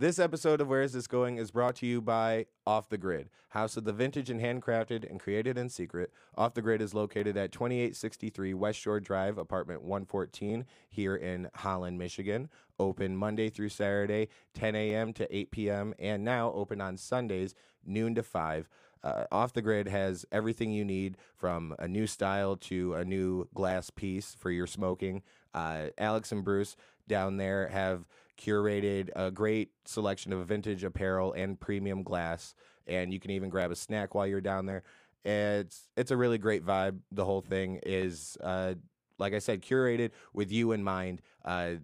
This episode of Where Is This Going is brought to you by Off the Grid, house of the vintage and handcrafted and created in secret. Off the Grid is located at 2863 West Shore Drive, apartment 114, here in Holland, Michigan. Open Monday through Saturday, 10 a.m. to 8 p.m., and now open on Sundays, noon to 5. Uh, Off the Grid has everything you need from a new style to a new glass piece for your smoking. Uh, Alex and Bruce down there have curated a great selection of vintage apparel and premium glass, and you can even grab a snack while you're down there. It's it's a really great vibe. The whole thing is, uh, like I said, curated with you in mind. Uh,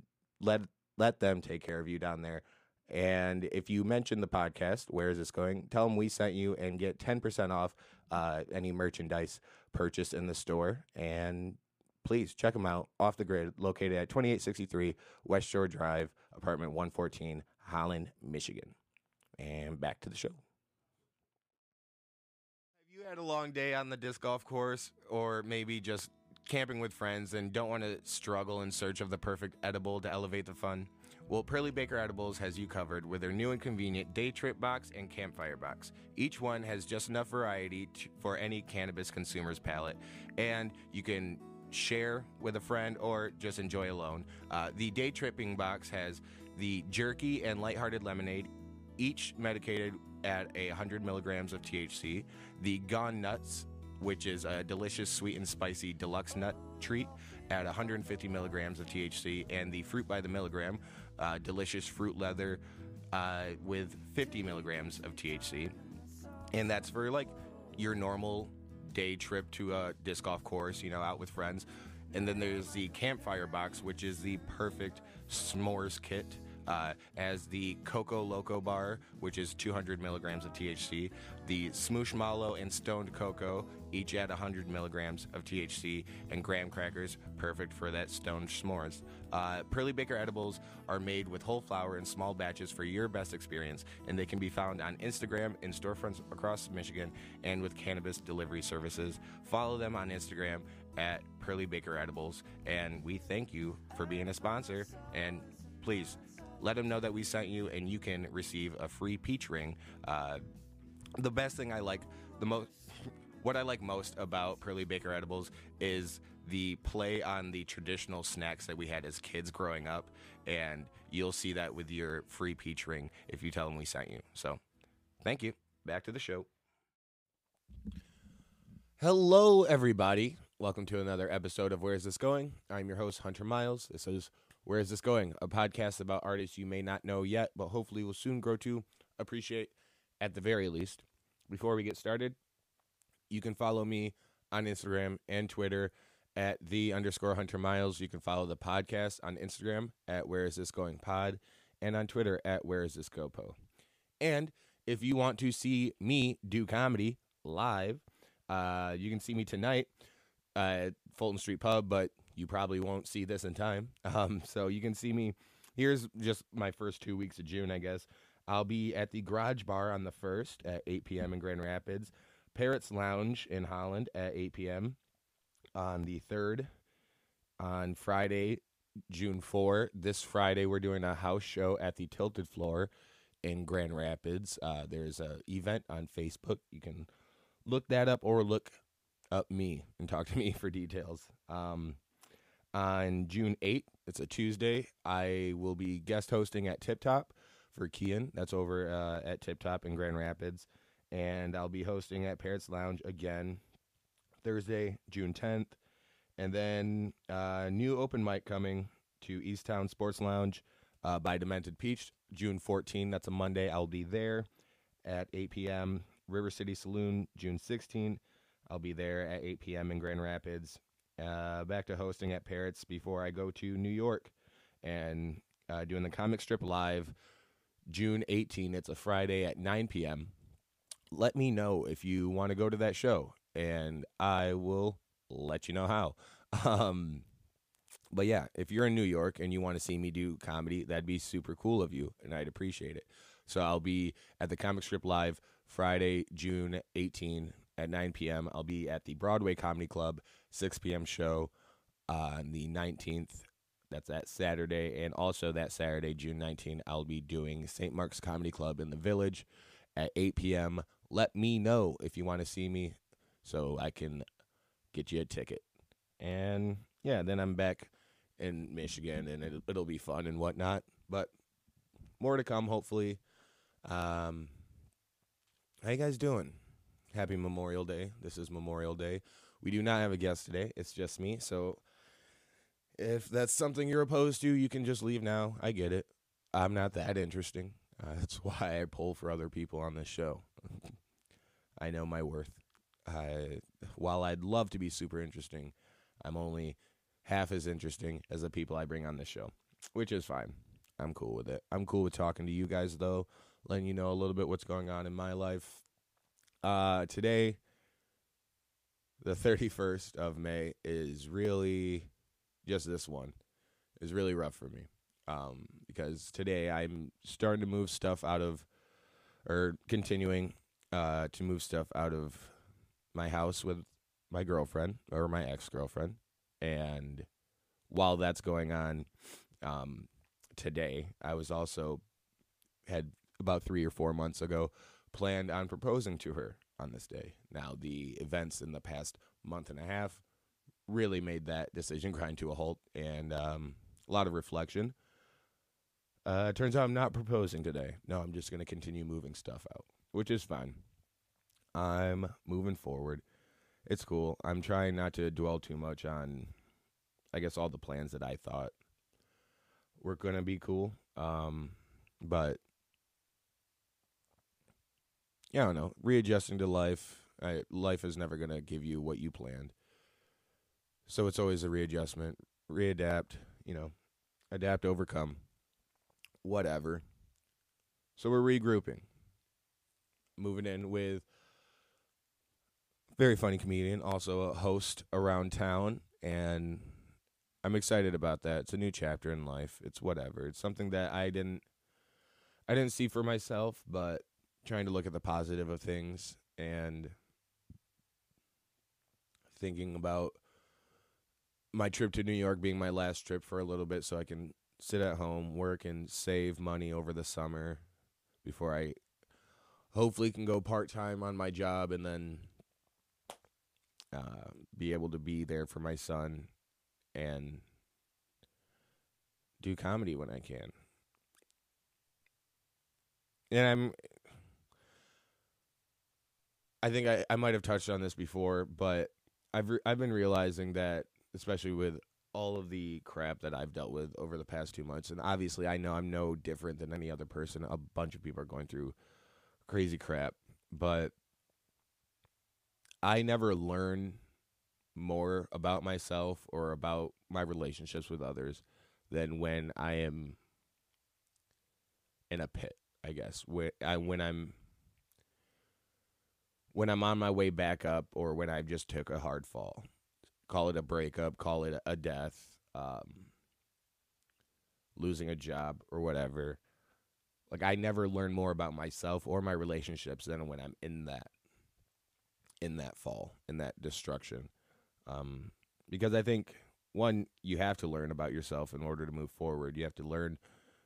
let let them take care of you down there. And if you mention the podcast, where is this going? Tell them we sent you and get 10% off uh, any merchandise purchased in the store. And please check them out off the grid, located at 2863 West Shore Drive, apartment 114, Holland, Michigan. And back to the show. Have you had a long day on the disc golf course, or maybe just camping with friends and don't want to struggle in search of the perfect edible to elevate the fun? Well, Pearly Baker Edibles has you covered with their new and convenient day trip box and campfire box. Each one has just enough variety to, for any cannabis consumer's palate, and you can share with a friend or just enjoy alone. Uh, the day tripping box has the jerky and lighthearted lemonade, each medicated at a 100 milligrams of THC. The Gone Nuts, which is a delicious sweet and spicy deluxe nut treat at 150 milligrams of THC, and the Fruit by the Milligram, uh, delicious fruit leather uh, with 50 milligrams of THC. And that's for like your normal day trip to a disc golf course, you know, out with friends. And then there's the campfire box, which is the perfect s'mores kit. Uh, as the Coco Loco bar, which is 200 milligrams of THC, the Smoosh Mallow and Stoned Cocoa, each at 100 milligrams of THC, and graham crackers, perfect for that stoned s'mores. Uh, Pearly Baker edibles are made with whole flour in small batches for your best experience, and they can be found on Instagram in storefronts across Michigan and with cannabis delivery services. Follow them on Instagram at Pearly Baker Edibles, and we thank you for being a sponsor. And please let them know that we sent you, and you can receive a free peach ring. Uh, the best thing I like the most. What I like most about Pearly Baker Edibles is the play on the traditional snacks that we had as kids growing up, and you'll see that with your free peach ring if you tell them we sent you. So, thank you. Back to the show. Hello, everybody. Welcome to another episode of Where Is This Going? I'm your host, Hunter Miles. This is Where Is This Going? A podcast about artists you may not know yet, but hopefully will soon grow to appreciate at the very least. Before we get started, you can follow me on Instagram and Twitter at the underscore Hunter Miles. You can follow the podcast on Instagram at Where Is This Going Pod and on Twitter at Where Is This Go Po. And if you want to see me do comedy live, uh, you can see me tonight at Fulton Street Pub, but you probably won't see this in time. Um, so you can see me. Here's just my first two weeks of June, I guess. I'll be at the Garage Bar on the 1st at 8 p.m. in Grand Rapids, Parrots Lounge in Holland at 8 p.m. on the 3rd. On Friday, June 4, this Friday, we're doing a house show at the Tilted Floor in Grand Rapids. Uh, there's a event on Facebook. You can look that up or look up me and talk to me for details. Um, on June 8th, it's a Tuesday, I will be guest hosting at Tip Top for Kian. That's over uh, at Tip Top in Grand Rapids. And I'll be hosting at Parrots Lounge again Thursday, June 10th. And then uh, new open mic coming to Easttown Sports Lounge uh, by Demented Peach, June 14. That's a Monday. I'll be there at 8 p.m. River City Saloon, June 16. I'll be there at 8 p.m. in Grand Rapids. Uh, back to hosting at Parrots before I go to New York and uh, doing the comic strip live June 18. It's a Friday at 9 p.m. Let me know if you want to go to that show, and I will let you know how. Um, but yeah, if you're in New York and you want to see me do comedy, that'd be super cool of you, and I'd appreciate it. So I'll be at the Comic Strip Live Friday, June 18 at 9 p.m. I'll be at the Broadway Comedy Club 6 p.m. show on the 19th That's that Saturday. And also that Saturday, June 19th, I'll be doing St. Mark's Comedy Club in the Village at 8 p.m. Let me know if you want to see me so I can get you a ticket. And yeah, then I'm back in Michigan and it'll, it'll be fun and whatnot. But more to come, hopefully. Um, how you guys doing? Happy Memorial Day. This is Memorial Day. We do not have a guest today. It's just me. So if that's something you're opposed to, you can just leave now. I get it. I'm not that interesting. Uh, that's why I pull for other people on this show. I know my worth. I, while I'd love to be super interesting, I'm only half as interesting as the people I bring on this show, which is fine. I'm cool with it. I'm cool with talking to you guys though, letting you know a little bit what's going on in my life. Uh, today, the 31st of May is really just this one is really rough for me. Um, because today I'm starting to move stuff out of, or continuing uh, to move stuff out of my house with my girlfriend or my ex girlfriend. And while that's going on um, today, I was also had about three or four months ago planned on proposing to her on this day. Now, the events in the past month and a half really made that decision grind to a halt and um, a lot of reflection. Uh, turns out I'm not proposing today. No, I'm just going to continue moving stuff out, which is fine. I'm moving forward. It's cool. I'm trying not to dwell too much on, I guess, all the plans that I thought were going to be cool. Um, but yeah, I don't know. Readjusting to life. I, life is never to give you what you planned. So it's always a readjustment, readapt, you know, adapt, overcome, whatever. So we're regrouping. Moving in with very funny comedian, also a host around town, and I'm excited about that. It's a new chapter in life. It's whatever. It's something that I didn't I didn't see for myself, but trying to look at the positive of things and thinking about my trip to New York being my last trip for a little bit so I can sit at home, work and save money over the summer before I hopefully can go part-time on my job and then uh, be able to be there for my son and do comedy when I can. And I'm I think I, I might have touched on this before, but I've re- I've been realizing that especially with all of the crap that I've dealt with over the past 2 months and obviously I know I'm no different than any other person. A bunch of people are going through crazy crap, but I never learn more about myself or about my relationships with others than when I am in a pit, I guess. When I when I'm when I'm on my way back up or when I just took a hard fall. Call it a breakup, call it a death, um, losing a job or whatever. Like I never learn more about myself or my relationships than when I'm in that in that fall, in that destruction. Um, because I think one, you have to learn about yourself in order to move forward. You have to learn,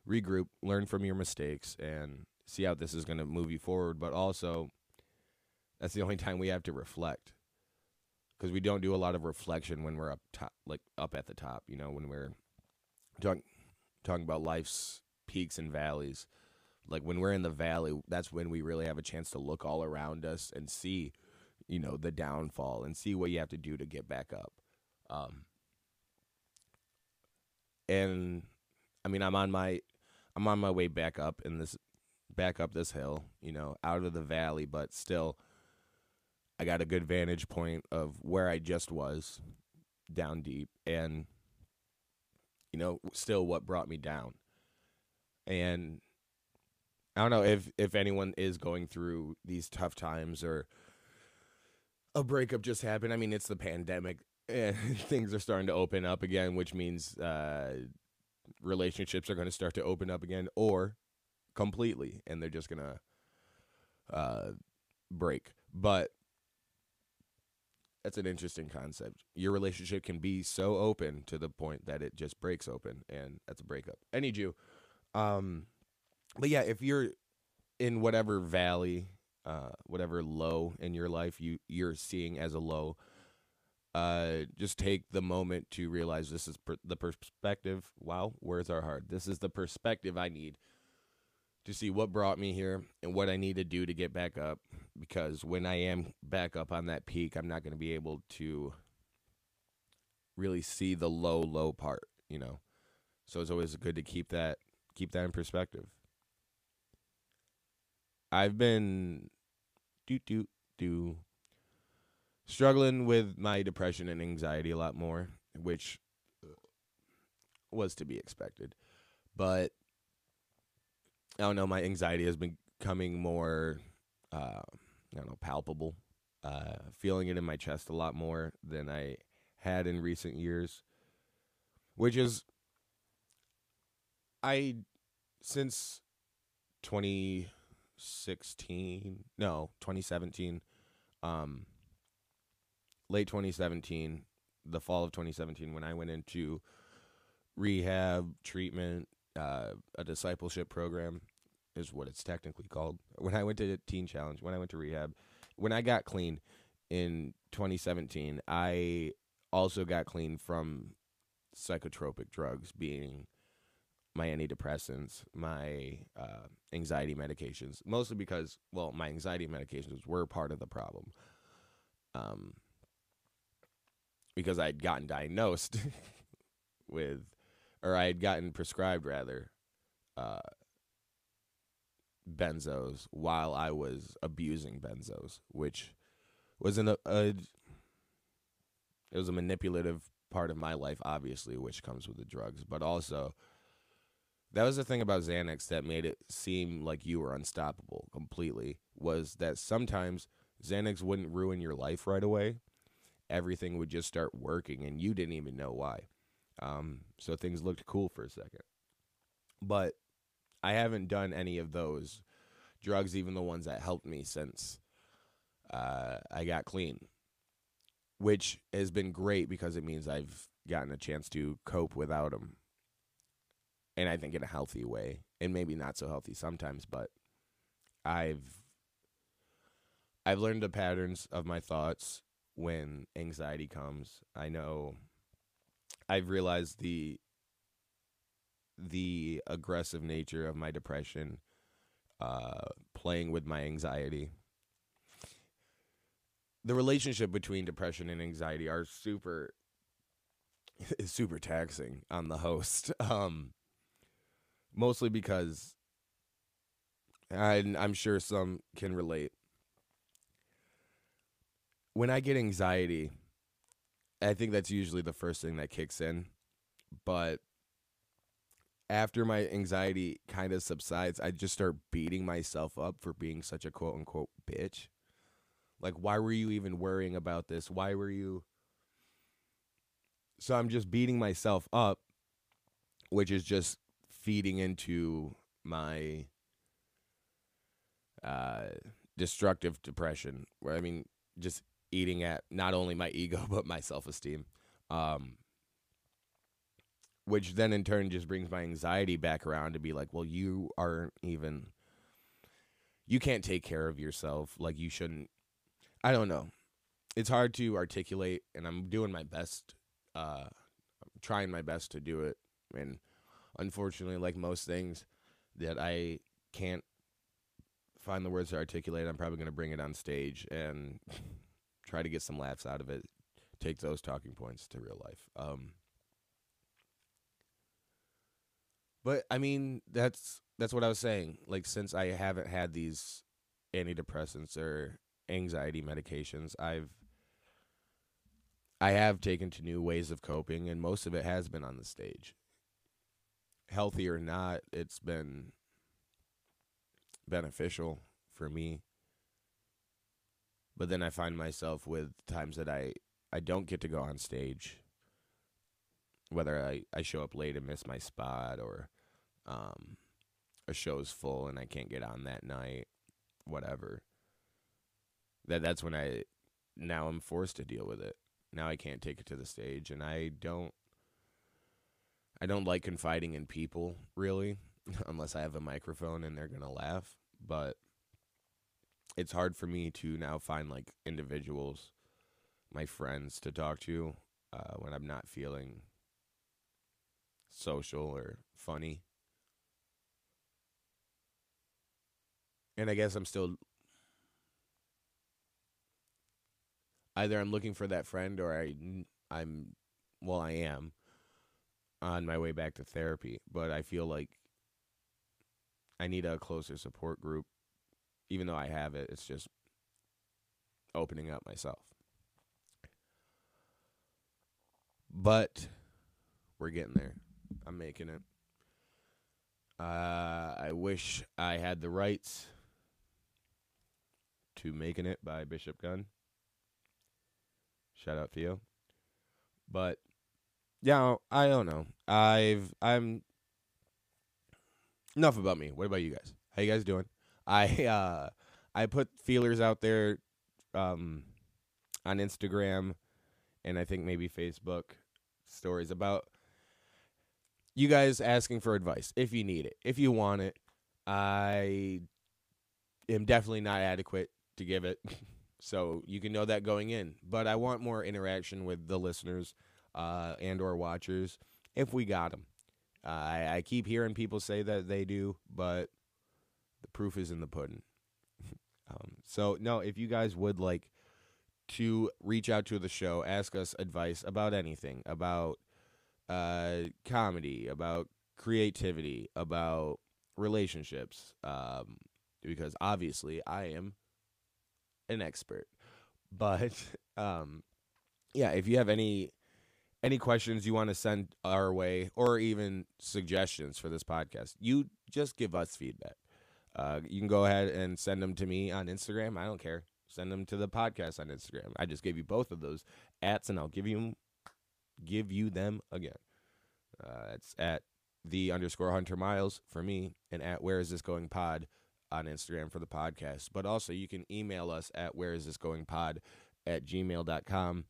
regroup, learn from your mistakes, and see how this is going to move you forward. But also, that's the only time we have to reflect, because we don't do a lot of reflection when we're up top, like up at the top. You know, when we're talking talking about life's peaks and valleys. Like when we're in the valley, that's when we really have a chance to look all around us and see you know the downfall and see what you have to do to get back up um and i mean i'm on my i'm on my way back up in this back up this hill you know out of the valley but still i got a good vantage point of where i just was down deep and you know still what brought me down and i don't know if if anyone is going through these tough times or a breakup just happened. I mean, it's the pandemic, and things are starting to open up again, which means uh, relationships are going to start to open up again, or completely, and they're just gonna uh, break. But that's an interesting concept. Your relationship can be so open to the point that it just breaks open, and that's a breakup. Any Jew. Um, but yeah, if you're in whatever valley, uh, whatever low in your life you you're seeing as a low, uh, just take the moment to realize this is per- the perspective. Wow, words are hard. This is the perspective I need to see what brought me here and what I need to do to get back up. Because when I am back up on that peak, I'm not going to be able to really see the low, low part, you know. So it's always good to keep that keep that in perspective. I've been do do do struggling with my depression and anxiety a lot more, which uh, was to be expected. But I don't know, my anxiety has been becoming more uh, I don't know, palpable. Uh, feeling it in my chest a lot more than I had in recent years. Which is I since 2016, no, 2017, um, late 2017, the fall of 2017, when I went into rehab treatment, uh, a discipleship program is what it's technically called. When I went to Teen Challenge, when I went to rehab, when I got clean in 2017, I also got clean from psychotropic drugs, being my antidepressants, my uh, anxiety medications, mostly because, well, my anxiety medications were part of the problem. Um, because I'd gotten diagnosed with, or I had gotten prescribed rather, uh, benzos while I was abusing benzos, which was an, a, a it was a manipulative part of my life, obviously, which comes with the drugs, but also that was the thing about Xanax that made it seem like you were unstoppable completely was that sometimes Xanax wouldn't ruin your life right away. Everything would just start working and you didn't even know why. Um, so things looked cool for a second. But I haven't done any of those drugs, even the ones that helped me since uh, I got clean, which has been great because it means I've gotten a chance to cope without them and I think in a healthy way, and maybe not so healthy sometimes, but I've I've learned the patterns of my thoughts when anxiety comes. I know I've realized the the aggressive nature of my depression uh, playing with my anxiety. The relationship between depression and anxiety are super is super taxing on the host. Um, mostly because I'm sure some can relate. When I get anxiety, I think that's usually the first thing that kicks in. But after my anxiety kind of subsides, I just start beating myself up for being such a quote unquote bitch. Like, why were you even worrying about this? Why were you. So I'm just beating myself up, which is just feeding into my uh, destructive depression, where I mean, just eating at not only my ego but my self esteem, um, which then in turn just brings my anxiety back around to be like, well, you aren't even, you can't take care of yourself, like you shouldn't. I don't know. It's hard to articulate, and I'm doing my best. Uh, I'm trying my best to do it, and unfortunately, like most things that I can't find the words to articulate, I'm probably going to bring it on stage and try to get some laughs out of it. Take those talking points to real life. Um, but I mean, that's that's what I was saying. Like, since I haven't had these antidepressants or anxiety medications, I've I have taken to new ways of coping, and most of it has been on the stage healthy or not, it's been beneficial for me. But then I find myself with times that I, I don't get to go on stage, whether I, I show up late and miss my spot or um, a show's full and I can't get on that night, whatever. That that's when I now I'm forced to deal with it. Now I can't take it to the stage, and I don't. I don't like confiding in people really, unless I have a microphone and they're gonna laugh. But it's hard for me to now find like individuals, my friends, to talk to uh, when I'm not feeling social or funny. And I guess I'm still either I'm looking for that friend or I I'm well I am on my way back to therapy, but I feel like I need a closer support group even though I have it. It's just opening up myself. But we're getting there. I'm making it. Uh, I wish I had the rights to Making It by Bishop Gunn. Shout out Theo. But yeah, I don't know. I've I'm enough about me. What about you guys? How you guys doing? I uh I put feelers out there um on Instagram and I think maybe Facebook stories about you guys asking for advice if you need it, if you want it. I am definitely not adequate to give it. so you can know that going in. But I want more interaction with the listeners uh, and or watchers if we got them. Uh, I, I keep hearing people say that they do, but the proof is in the pudding. um, so no, if you guys would like to reach out to the show, ask us advice about anything, about uh, comedy, about creativity, about relationships, um, because obviously I am an expert. But um, yeah, if you have any any questions you want to send our way, or even suggestions for this podcast, you just give us feedback. Uh, you can go ahead and send them to me on Instagram. I don't care. Send them to the podcast on Instagram. I just gave you both of those ats, and I'll give you give you them again. Uh, it's at the underscore Hunter Miles for me, and at Where Is This Going Pod on Instagram for the podcast. But also, you can email us at Where Is This Going Pod at gmail.com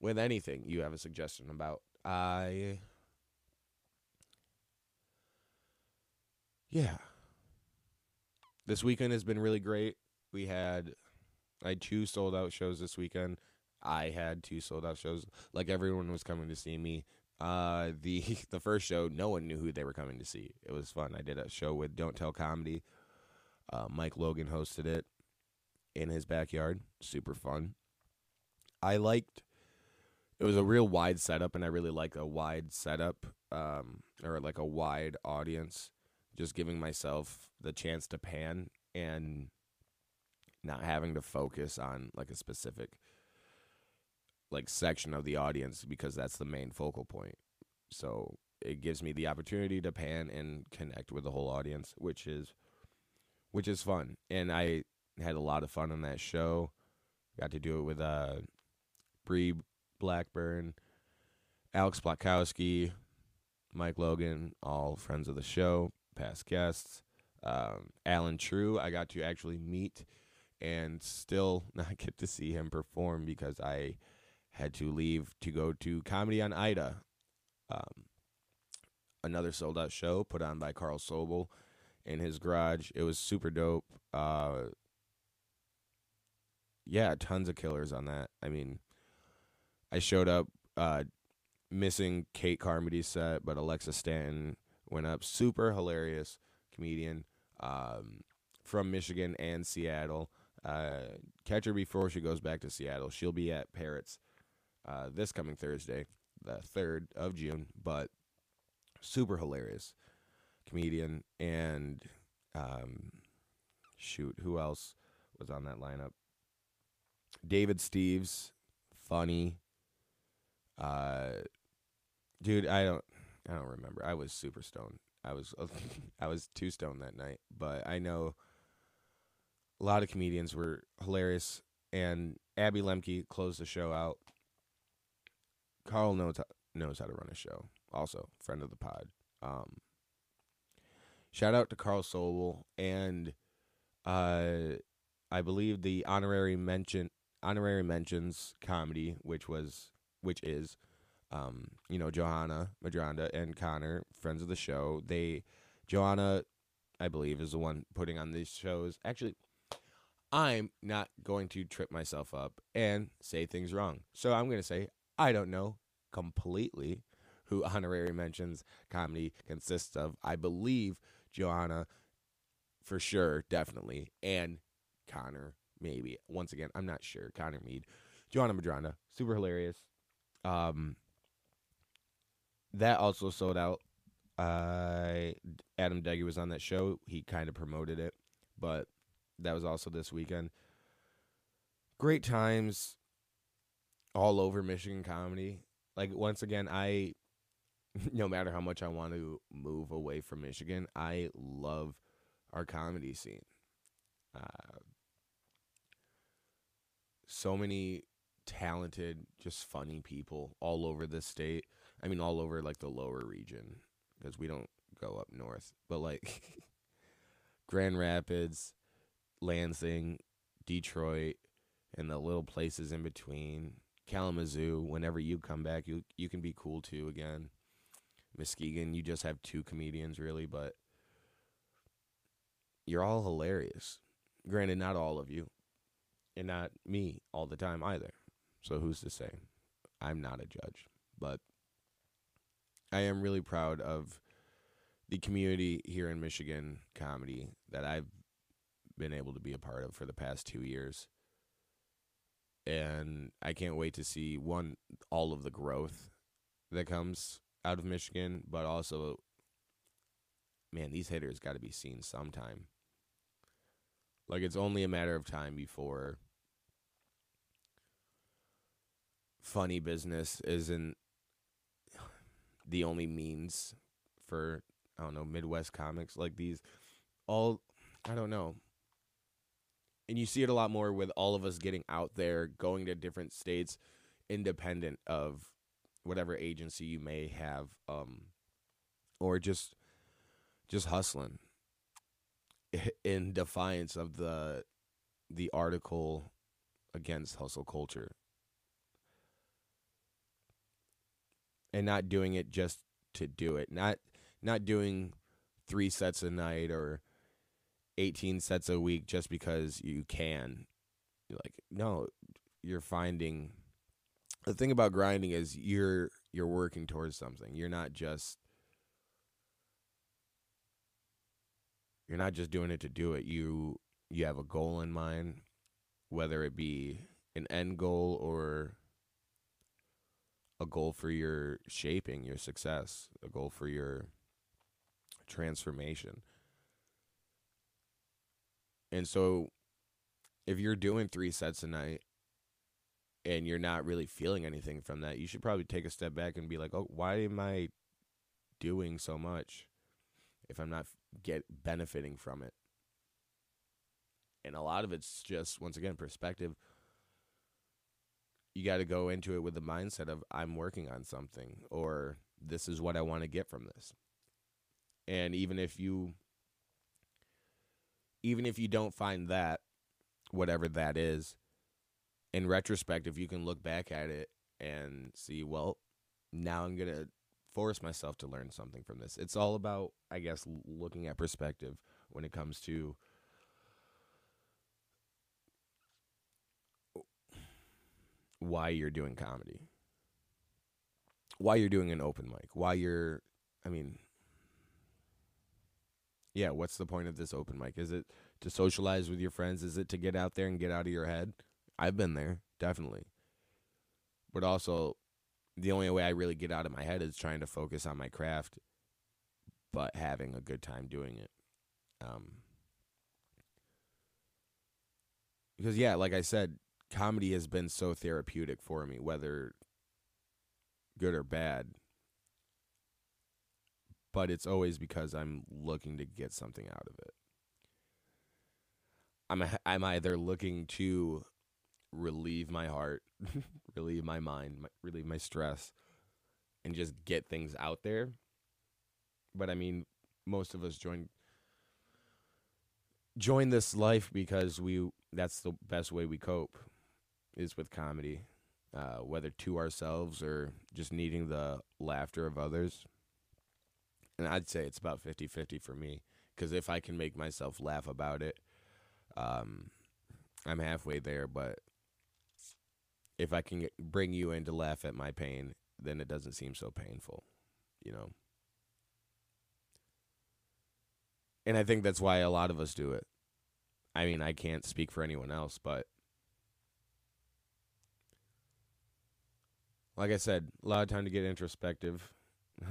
with anything you have a suggestion about. I. Yeah. This weekend has been really great. We had I had two sold out shows this weekend. I had two sold out shows. Like everyone was coming to see me. Uh, the the first show, no one knew who they were coming to see. It was fun. I did a show with Don't Tell Comedy. Uh, Mike Logan hosted it in his backyard. Super fun. I liked. It was a real wide setup, and I really like a wide setup, um, or like a wide audience. Just giving myself the chance to pan and not having to focus on like a specific like section of the audience because that's the main focal point. So it gives me the opportunity to pan and connect with the whole audience, which is which is fun. And I had a lot of fun on that show. Got to do it with uh Bree Blackburn, Alex Blatkowski, Mike Logan, all friends of the show, past guests. Um, Alan True, I got to actually meet and still not get to see him perform because I had to leave to go to Comedy on Ida, um, another sold out show put on by Carl Sobel in his garage. It was super dope. Uh, yeah, tons of killers on that. I mean, I showed up uh, missing Kate Carmody's set, but Alexa Stanton went up. Super hilarious comedian um, from Michigan and Seattle. Uh, catch her before she goes back to Seattle. She'll be at Parrots uh, this coming Thursday, the 3rd of June, but super hilarious comedian. And um, shoot, who else was on that lineup? David Steves, funny. Uh, dude, I don't, I don't remember. I was super stoned. I was, I was too stoned that night. But I know a lot of comedians were hilarious, and Abby Lemke closed the show out. Carl knows knows how to run a show. Also, friend of the pod. Um, shout out to Carl Sobel and uh, I believe the honorary mention honorary mentions comedy, which was which is, um, you know, Johanna Madranda and Connor, friends of the show. They, Johanna, I believe, is the one putting on these shows. Actually, I'm not going to trip myself up and say things wrong. So I'm going to say I don't know completely who honorary mentions comedy consists of. I believe Johanna for sure, definitely, and Connor maybe. Once again, I'm not sure. Connor Mead, Johanna Madranda, super hilarious. Um, that also sold out. Uh, Adam Deggy was on that show. He kind of promoted it, but that was also this weekend. Great times all over Michigan comedy. Like once again, I no matter how much I want to move away from Michigan, I love our comedy scene. Uh, so many talented, just funny people all over the state. I mean, all over like the lower region because we don't go up north, but like Grand Rapids, Lansing, Detroit, and the little places in between. Kalamazoo, whenever you come back, you you can be cool too again. Muskegon, you just have two comedians really, but you're all hilarious. Granted, not all of you, and not me all the time either. So who's to say? I'm not a judge, but I am really proud of the community here in Michigan comedy that I've been able to be a part of for the past two years. And I can't wait to see one all of the growth that comes out of Michigan, but also man, these hitters got to be seen sometime. Like it's only a matter of time before funny business isn't the only means for I don't know Midwest comics like these. All I don't know. And you see it a lot more with all of us getting out there going to different states independent of whatever agency you may have um or just just hustling in defiance of the the article against hustle culture and not doing it just to do it. Not not doing three sets a night or 18 sets a week just because you can. You're like no you're finding the thing about grinding is you're you're working towards something. You're not just you're not just doing it to do it. You you have a goal in mind, whether it be an end goal or a goal for your shaping your success, a goal for your transformation. And so if you're doing 3 sets a night and you're not really feeling anything from that, you should probably take a step back and be like, "Oh, why am I doing so much if I'm not get benefiting from it. And a lot of it's just once again perspective. You got to go into it with the mindset of I'm working on something or this is what I want to get from this. And even if you even if you don't find that whatever that is in retrospect if you can look back at it and see well now I'm going to force myself to learn something from this. It's all about, I guess, looking at perspective when it comes to why you're doing comedy, why you're doing an open mic, why you're, I mean, yeah, what's the point of this open mic? Is it to socialize with your friends? Is it to get out there and get out of your head? I've been there, definitely. But also, the only way I really get out of my head is trying to focus on my craft, but having a good time doing it. Um, because yeah, like I said, comedy has been so therapeutic for me, whether good or bad. But it's always because I'm looking to get something out of it. I'm I'm either looking to relieve my heart, relieve my mind, my, relieve my stress, and just get things out there. But I mean, most of us join join this life because we that's the best way we cope. Is with comedy, uh, whether to ourselves or just needing the laughter of others. And I'd say it's about 50 50 for me. Because if I can make myself laugh about it, um, I'm halfway there. But if I can get, bring you in to laugh at my pain, then it doesn't seem so painful, you know? And I think that's why a lot of us do it. I mean, I can't speak for anyone else, but like I said, a lot of time to get introspective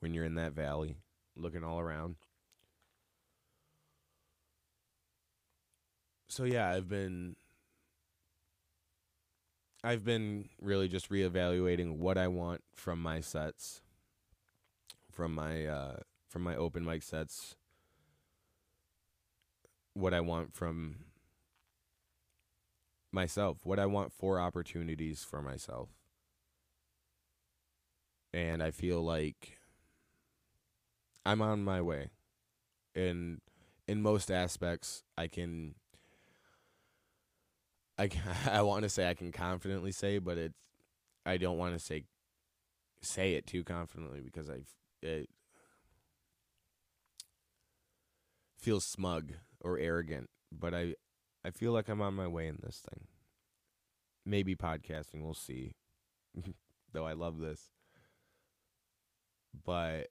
when you're in that valley, looking all around. So yeah, I've been I've been really just reevaluating what I want from my sets, from my uh, from my open mic sets, what I want from myself, what I want for opportunities for myself. And I feel like I'm on my way. And in most aspects, I can I I want to say I can confidently say, but it's I don't want to say say it too confidently because I it feels smug or arrogant, but I I feel like I'm on my way in this thing. Maybe podcasting, we'll see. Though I love this. But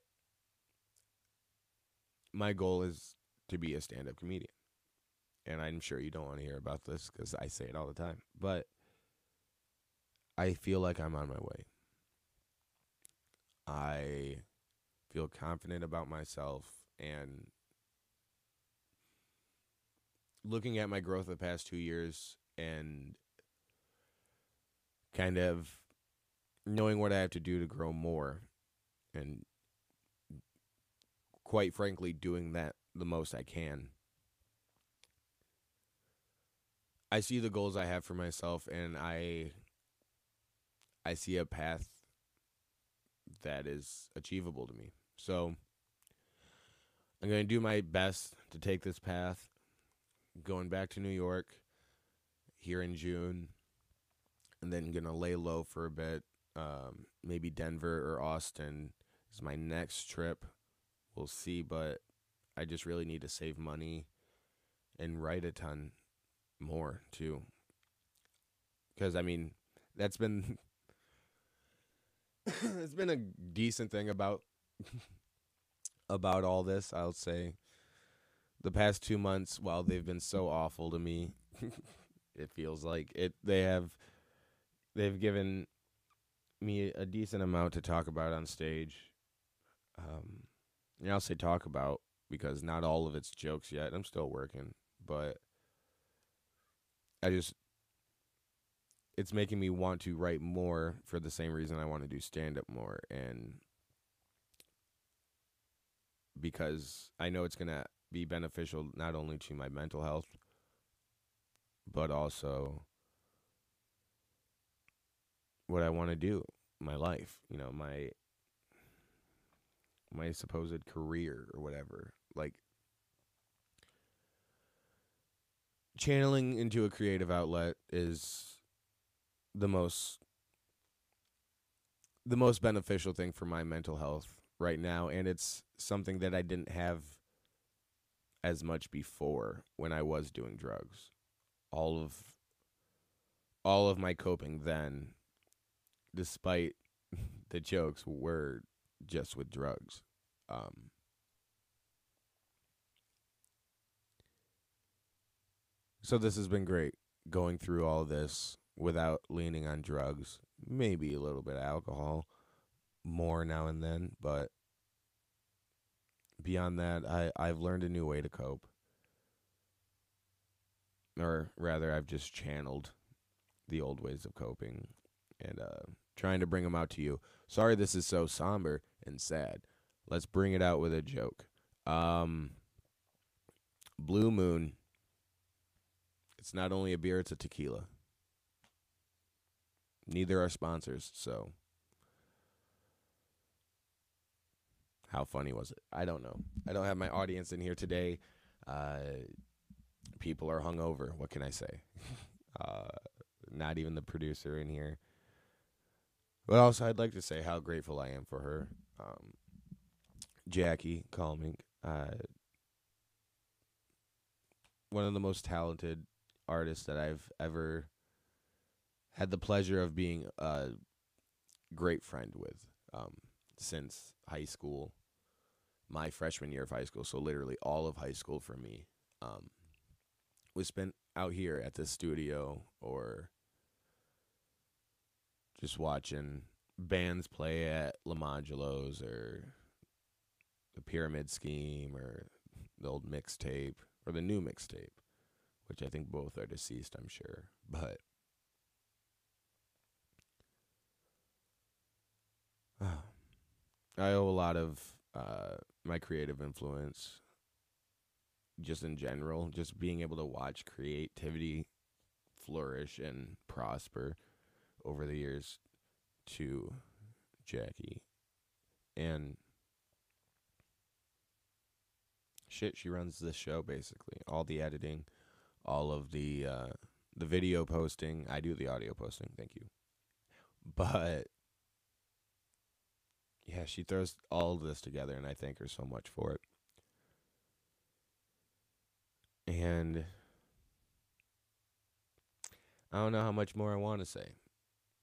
my goal is to be a stand-up comedian. And I'm sure you don't want to hear about this cuz I say it all the time, but I feel like I'm on my way. I feel confident about myself and looking at my growth the past two years and kind of knowing what I have to do to grow more and quite frankly doing that the most I can. I see the goals I have for myself and I I see a path that is achievable to me. So I'm going to do my best to take this path going back to New York here in June, and then gonna lay low for a bit. Um, maybe Denver or Austin is my next trip. We'll see, but I just really need to save money and write a ton more too. Because I mean, that's been it's been a decent thing about about all this. I'll say the past two months, while they've been so awful to me, it feels like it. They have they've given me a decent amount to talk about on stage. Um, and I'll say talk about because not all of it's jokes yet. I'm still working, but I just it's making me want to write more for the same reason I want to do stand up more and because I know it's going to be beneficial not only to my mental health but also what I want to do, my life, you know, my my supposed career or whatever. Like channeling into a creative outlet is the most the most beneficial thing for my mental health right now and it's something that I didn't have as much before when I was doing drugs. All of all of my coping then despite the jokes were just with drugs. Um So this has been great going through all this without leaning on drugs, maybe a little bit of alcohol more now and then, but beyond that, I, I've learned a new way to cope. Or rather, I've just channeled the old ways of coping and uh, trying to bring them out to you. Sorry, this is so somber and sad. Let's bring it out with a joke. Um, Blue Moon. It's not only a beer, it's a tequila. Neither are sponsors, so How funny was it? I don't know. I don't have my audience in here today. Uh, people are hungover. What can I say? uh, not even the producer in here. But also, I'd like to say how grateful I am for her. Um, Jackie Calming, uh, one of the most talented artists that I've ever had the pleasure of being a great friend with um, since high school, my freshman year of high school. So literally all of high school for me um, was spent out here at the studio or just watching bands play at La or the Pyramid Scheme or the old mixtape or the new mixtape, which I think both are deceased, I'm sure. But I owe a lot of uh, my creative influence, just in general, just being able to watch creativity flourish and prosper over the years to Jackie. And shit, she runs this show basically. All the editing, all of the uh, the video posting. I do the audio posting. Thank you. But yeah, she throws all of this together, and I thank her so much for it. And I don't know how much more I want to say.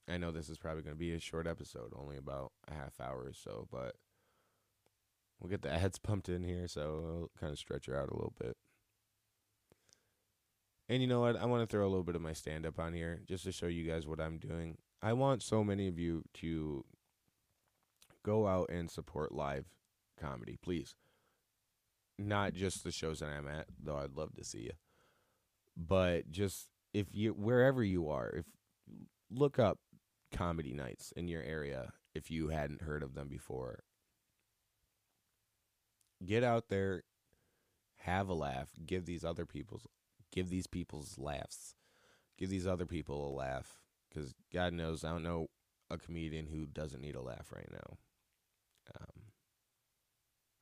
I know this is probably going to be a short episode, only about a half hour or so, but we'll get the ads pumped in here, so I'll kind of stretch her out a little bit. And you know what? I want to throw a little bit of my stand up on here just to show you guys what I'm doing. I want so many of you to go out and support live comedy, please. Not just the shows that I'm at, though I'd love to see you. But just if you wherever you are, if look up comedy nights in your area if you hadn't heard of them before. Get out there, have a laugh, give these other people's give these people's laughs. Give these other people a laugh cuz God knows I don't know a comedian who doesn't need a laugh right now. Um,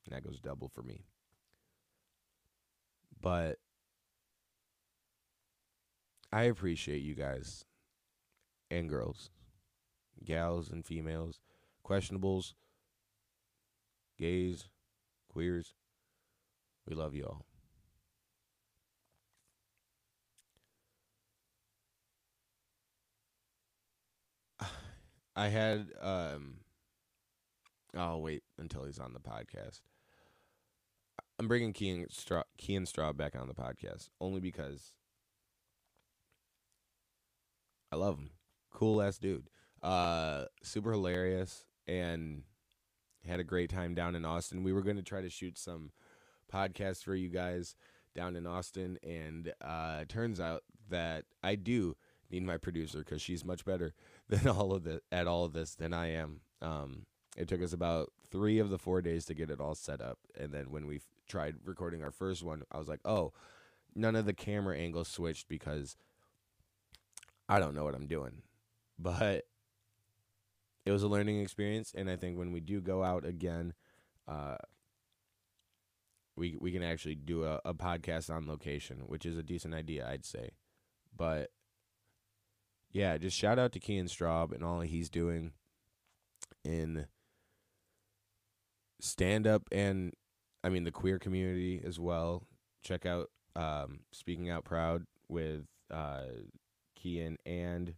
and that goes double for me. But I appreciate you guys and girls, gals and females, questionables, gays, queers. We love you all. I had um I'll wait until he's on the podcast. I'm bringing Kean Straub, Kean Straub back on the podcast only because I love him. Cool ass dude. Uh, super hilarious and had a great time down in Austin. We were going to try to shoot some podcasts for you guys down in Austin, and uh, turns out that I do need my producer because she's much better than all of the at all of this than I am. Um, it took us about three of the four days to get it all set up. And then when we tried recording our first one, I was like, oh, none of the camera angles switched because I don't know what I'm doing. But it was a learning experience. And I think when we do go out again, uh, we we can actually do a, a podcast on location, which is a decent idea, I'd say. But yeah, just shout out to Kean Straub and all he's doing in stand up and I mean the queer community as well. Check out um, Speaking Out Proud with uh, Kean and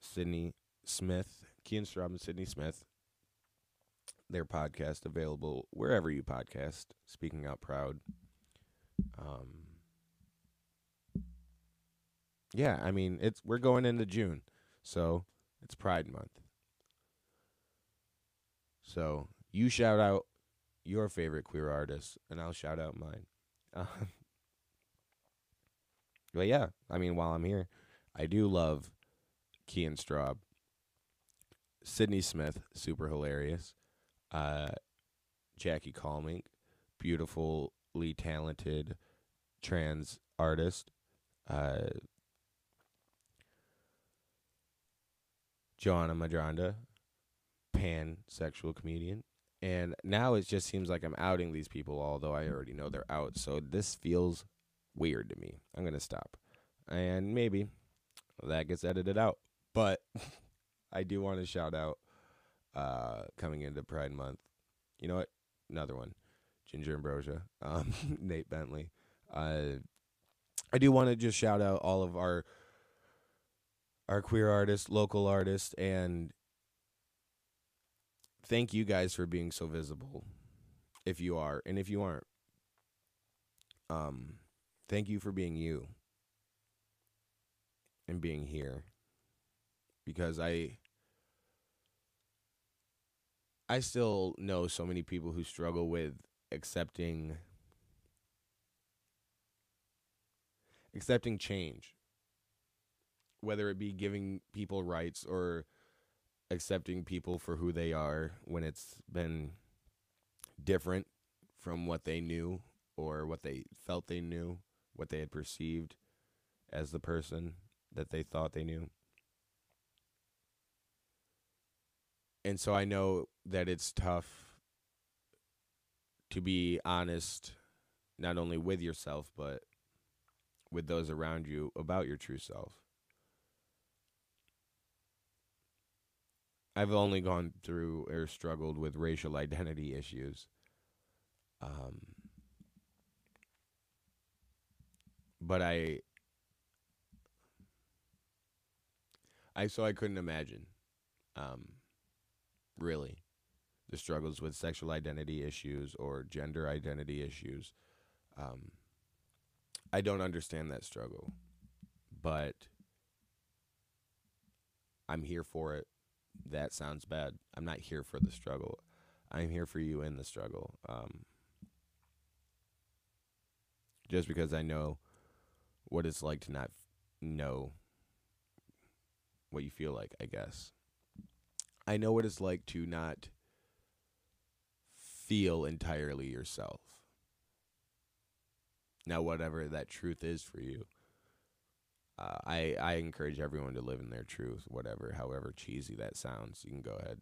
Sydney Smith, Kean Straub and Sydney Smith. Their podcast available wherever you podcast. Speaking Out Proud. Um, yeah, I mean it's we're going into June, so it's Pride Month. So you shout out your favorite queer artist, and I'll shout out mine. Um, but yeah, I mean, while I'm here, I do love Kean Straub, Sydney Smith, super hilarious, uh, Jackie Calming, beautifully talented trans artist, uh, Joanna Madranda, pansexual comedian, and now it just seems like I'm outing these people, although I already know they're out. So this feels weird to me. I'm gonna stop, and maybe that gets edited out. But I do want to shout out uh, coming into Pride Month. You know what? Another one, Ginger Ambrosia, um, Nate Bentley. Uh, I do want to just shout out all of our our queer artists, local artists, and thank you guys for being so visible. If you are, and if you aren't, um, thank you for being you and being here because I I still know so many people who struggle with accepting accepting change whether it be giving people rights or accepting people for who they are when it's been different from what they knew or what they felt they knew, what they had perceived as the person that they thought they knew. And so I know that it's tough to be honest not only with yourself but with those around you about your true self. I've only gone through or struggled with racial identity issues. Um, but I, I so I couldn't imagine, um, really, the struggles with sexual identity issues or gender identity issues. Um, I don't understand that struggle, but I'm here for it. That sounds bad. I'm not here for the struggle. I'm here for you in the struggle. Um, just because I know what it's like to not know what you feel like, I guess. I know what it's like to not feel entirely yourself. Now, whatever that truth is for you, uh, I I encourage everyone to live in their truth, whatever, however cheesy that sounds. You can go ahead,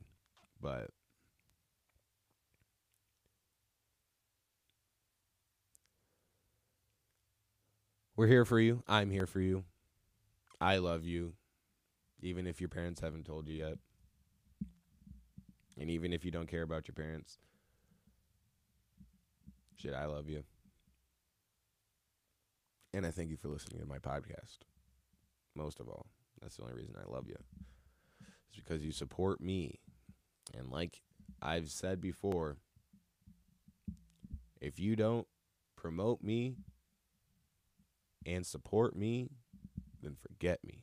but we're here for you. I'm here for you. I love you, even if your parents haven't told you yet, and even if you don't care about your parents. Shit, I love you. And I thank you for listening to my podcast. Most of all, that's the only reason I love you. It's because you support me. And like I've said before, if you don't promote me and support me, then forget me.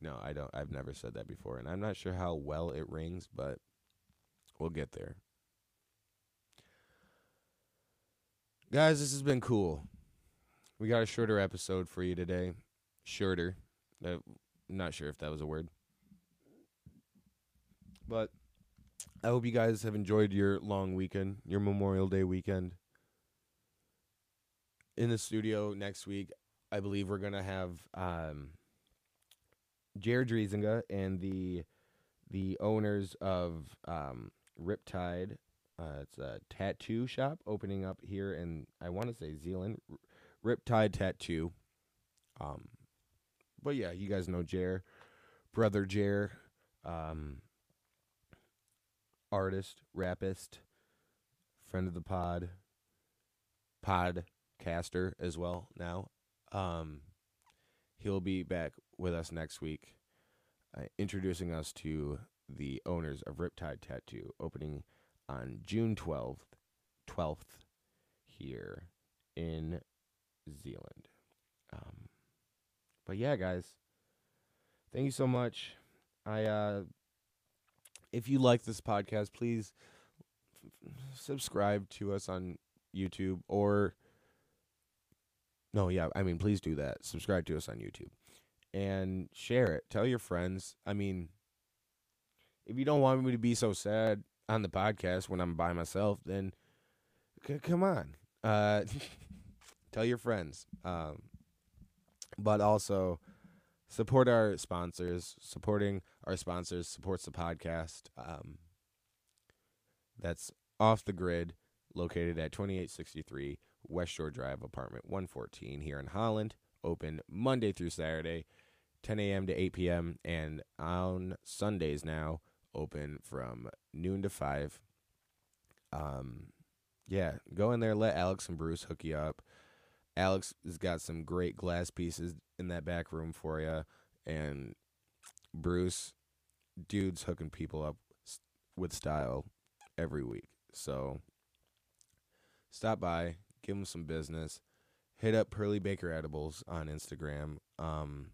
No, I don't. I've never said that before. And I'm not sure how well it rings, but we'll get there. Guys, this has been cool. We got a shorter episode for you today. Shorter. Uh, I'm not sure if that was a word. But I hope you guys have enjoyed your long weekend, your Memorial Day weekend. In the studio next week, I believe we're to have um, Jared Driesinga and the the owners of um, Riptide. Uh, it's a tattoo shop opening up here in, I want to say Zeeland. Riptide Tattoo. Um, but yeah, you guys know Jer, brother Jer, um, artist, rapist, friend of the pod, podcaster as well now. Um, he'll be back with us next week, uh, introducing us to the owners of Riptide Tattoo, opening on June twelfth, twelfth here in Zeeland. Um, but yeah, guys, thank you so much. I uh, if you like this podcast, please f- subscribe to us on YouTube or no, yeah, I mean, please do that. Subscribe to us on YouTube and share it. Tell your friends. I mean, if you don't want me to be so sad on the podcast when I'm by myself, then c- come on. Uh, tell your friends. Um, but also support our sponsors. Supporting our sponsors supports the podcast. Um, that's off the grid, located at 2863 West Shore Drive, apartment 114 here in Holland. Open Monday through Saturday, 10 a.m. to 8 p.m. And on Sundays now, open from noon to 5. Um, yeah, go in there, let Alex and Bruce hook you up. Alex has got some great glass pieces in that back room for you. And Bruce, dude's hooking people up with style every week. So stop by, give them some business. Hit up Pearly Baker Edibles on Instagram um,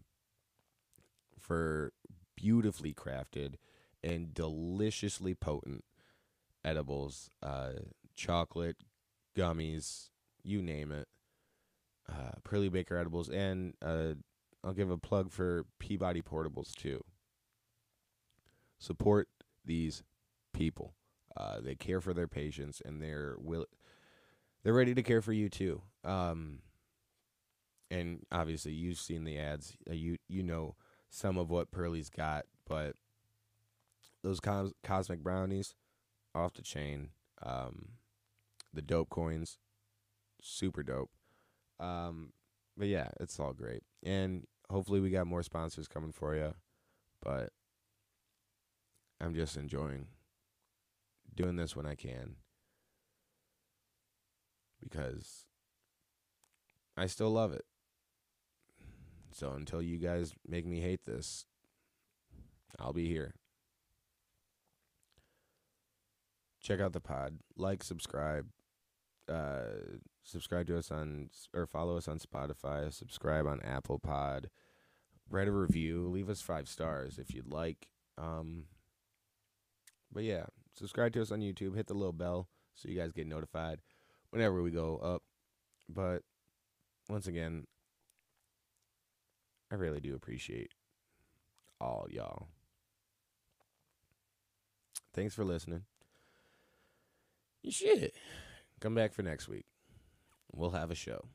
for beautifully crafted and deliciously potent edibles, uh, chocolate, gummies, you name it. Uh, Pearly Baker Edibles, and uh, I'll give a plug for Peabody Portables too. Support these people. Uh, they care for their patients, and they're will they're ready to care for you too. Um, and obviously, you've seen the ads. Uh, you you know some of what Pearly's got, but those cos- cosmic brownies off the chain. Um, the dope coins, super dope. Um, but yeah, it's all great, and hopefully we got more sponsors coming for you. But I'm just enjoying doing this when I can because I still love it. So until you guys make me hate this, I'll be here. Check out the pod, like, subscribe, uh, subscribe to us on or follow us on Spotify, subscribe on Apple Pod, write a review, leave us five stars if you'd like. Um, but yeah, subscribe to us on YouTube, hit the little bell so you guys get notified whenever we go up. But once again, I really do appreciate all y'all. Thanks for listening. Shit. Come back for next week. We'll have a show.